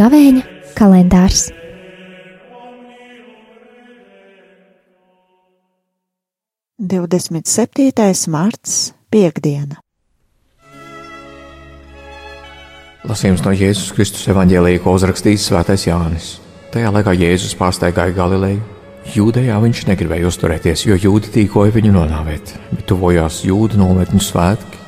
Gavēņa kalendārs. Divdesmit septītais marts, piekdiena. Lasījums no Jēzus Kristus evanģēlīja, ko uzrakstījis Svētais Jānis. Tajā laikā Jēzus pārsteigāja Galileju. Jūdejā viņš negribēja uzturēties, jo jūdi tīkoja viņu nonāvēt, bet tuvojās jūdu nometņu svētki.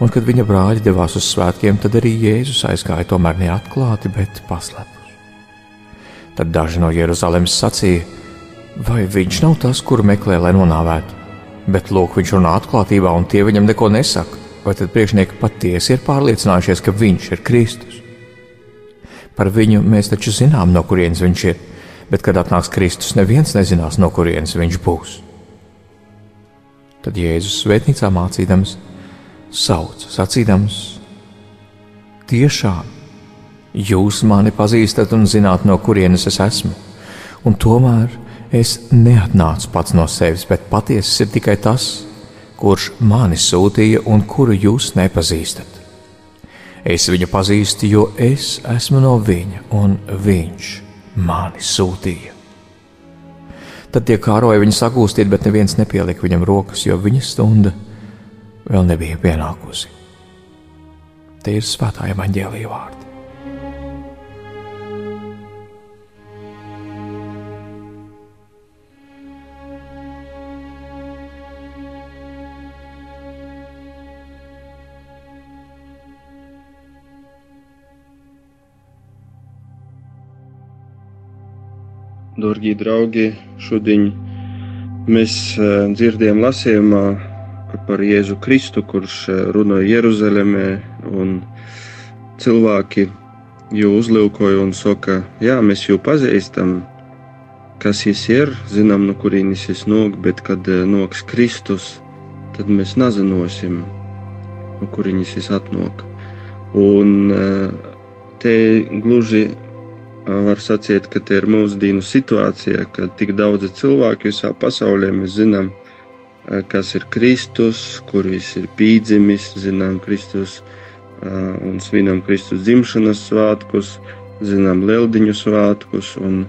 Un, kad viņa brāļi devās uz svētkiem, tad arī Jēzus aizgāja tomēr neatklāti, bet paslēpus. Tad daži no Jeruzalemes sacīja, vai viņš nav tas, kuru meklē, lai nonāvētu, bet lūk, viņš runā atklātībā, un tie viņam neko nesaka. Vai tad priekšnieki patiesi ir pārliecinājušies, ka viņš ir Kristus? Par viņu mēs taču zinām, no kurienes viņš ir, bet, kad atnāks Kristus, neviens nezinās, no kurienes viņš būs. Tad Jēzus svētnīcā mācīdams, sauc, sacīdams: Tiešām, jūs mani pazīstat un zināt, no kurienes es esmu, un tomēr es neatnācu pats no sevis, bet patiesi ir tikai tas, kurš mani sūtīja un kuru jūs nepazīstat. Es viņu pazīstu, jo es esmu no viņa, un viņš mani sūtīja. Tad tie kāroja viņu sagūstīt, bet neviens nepielika viņam rokas, jo viņa stunda vēl nebija pienākusi. Tie ir svētā evaņģēlīja vārdi. Darbie draugi, šodien mēs dzirdējām lasījumā par Jēzu Kristu, kurš runāja Jeruzalemē, un cilvēki jau uzlūkoja un saka, jā, mēs jau pazīstam, kas viņš ir, zinām, no kurienes viņš nāk, bet kad nāks Kristus, tad mēs nezināsim, no kurienes viņš atnāk. Un te gluži var sacīt, ka tā ir mūsdienu situācija, ka tik daudzi cilvēki visā pasaulē mēs zinām, kas ir Kristus, kur viņš ir pīdzimis, zinām Kristus un svinam Kristus dzimšanas svētkus, zinām Lieldiņu svētkus un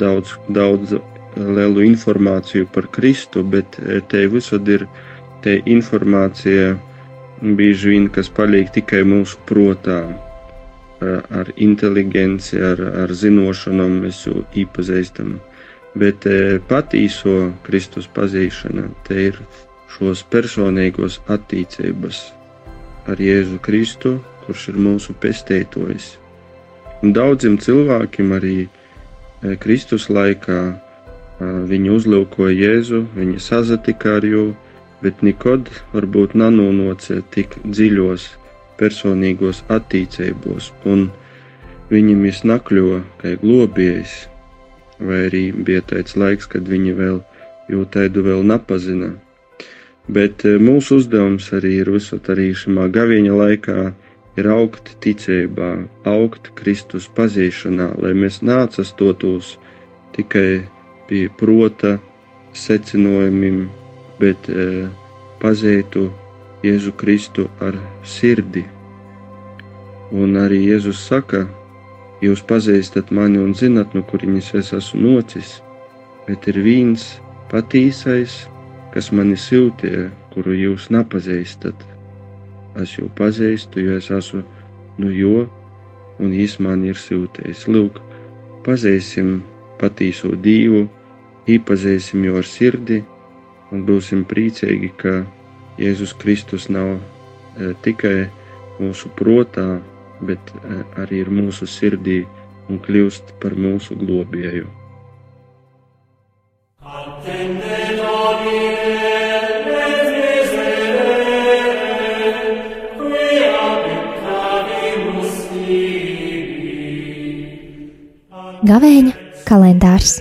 daudz, daudz lielu informāciju par Kristu, bet te visur ir te informācija bieži vien, kas paliek tikai mūsu protā ar inteligenci, ar, ar zināšanām mēs jau iepazīstam. Bet patīso Kristus pazīšana, te ir šos personīgos attīstības ar Jēzu Kristu, kurš ir mūsu pestētojs. Un daudziem cilvēkiem arī Kristus laikā viņi uzlūkoja Jēzu, viņi sazatika ar viņu, bet nekad varbūt nanonocē tik dziļos personīgos attīstībos, un viņam iznakļo kā globējs, vai arī bija tāds laiks, kad viņi vēl jūtaidu vēl nepazina. Bet mūsu uzdevums arī ir visot arī šajā gaviņa laikā ir augt ticībā, augt Kristus pazīšanā, lai mēs nācastotos tikai pie prota secinājumiem, bet e, pazītu Jēzu Kristu ar sirdi. Un arī Jēzus saka, jūs pazīstat mani un zinat, no kurienes es esmu nocis, bet ir viens patīsais, kas mani siltie, kuru jūs nepazīstat. Es jau pazīstu, jo es esmu no jo, un viņš man ir siltais. Lūk, pazīsim patīso Dievu, iepazīsim jau ar sirdi un būsim priecīgi, ka Jēzus Kristus nav e, tikai mūsu protā, bet e, arī ir mūsu sirdī un kļūst par mūsu globēju. Gavēņa kalendārs.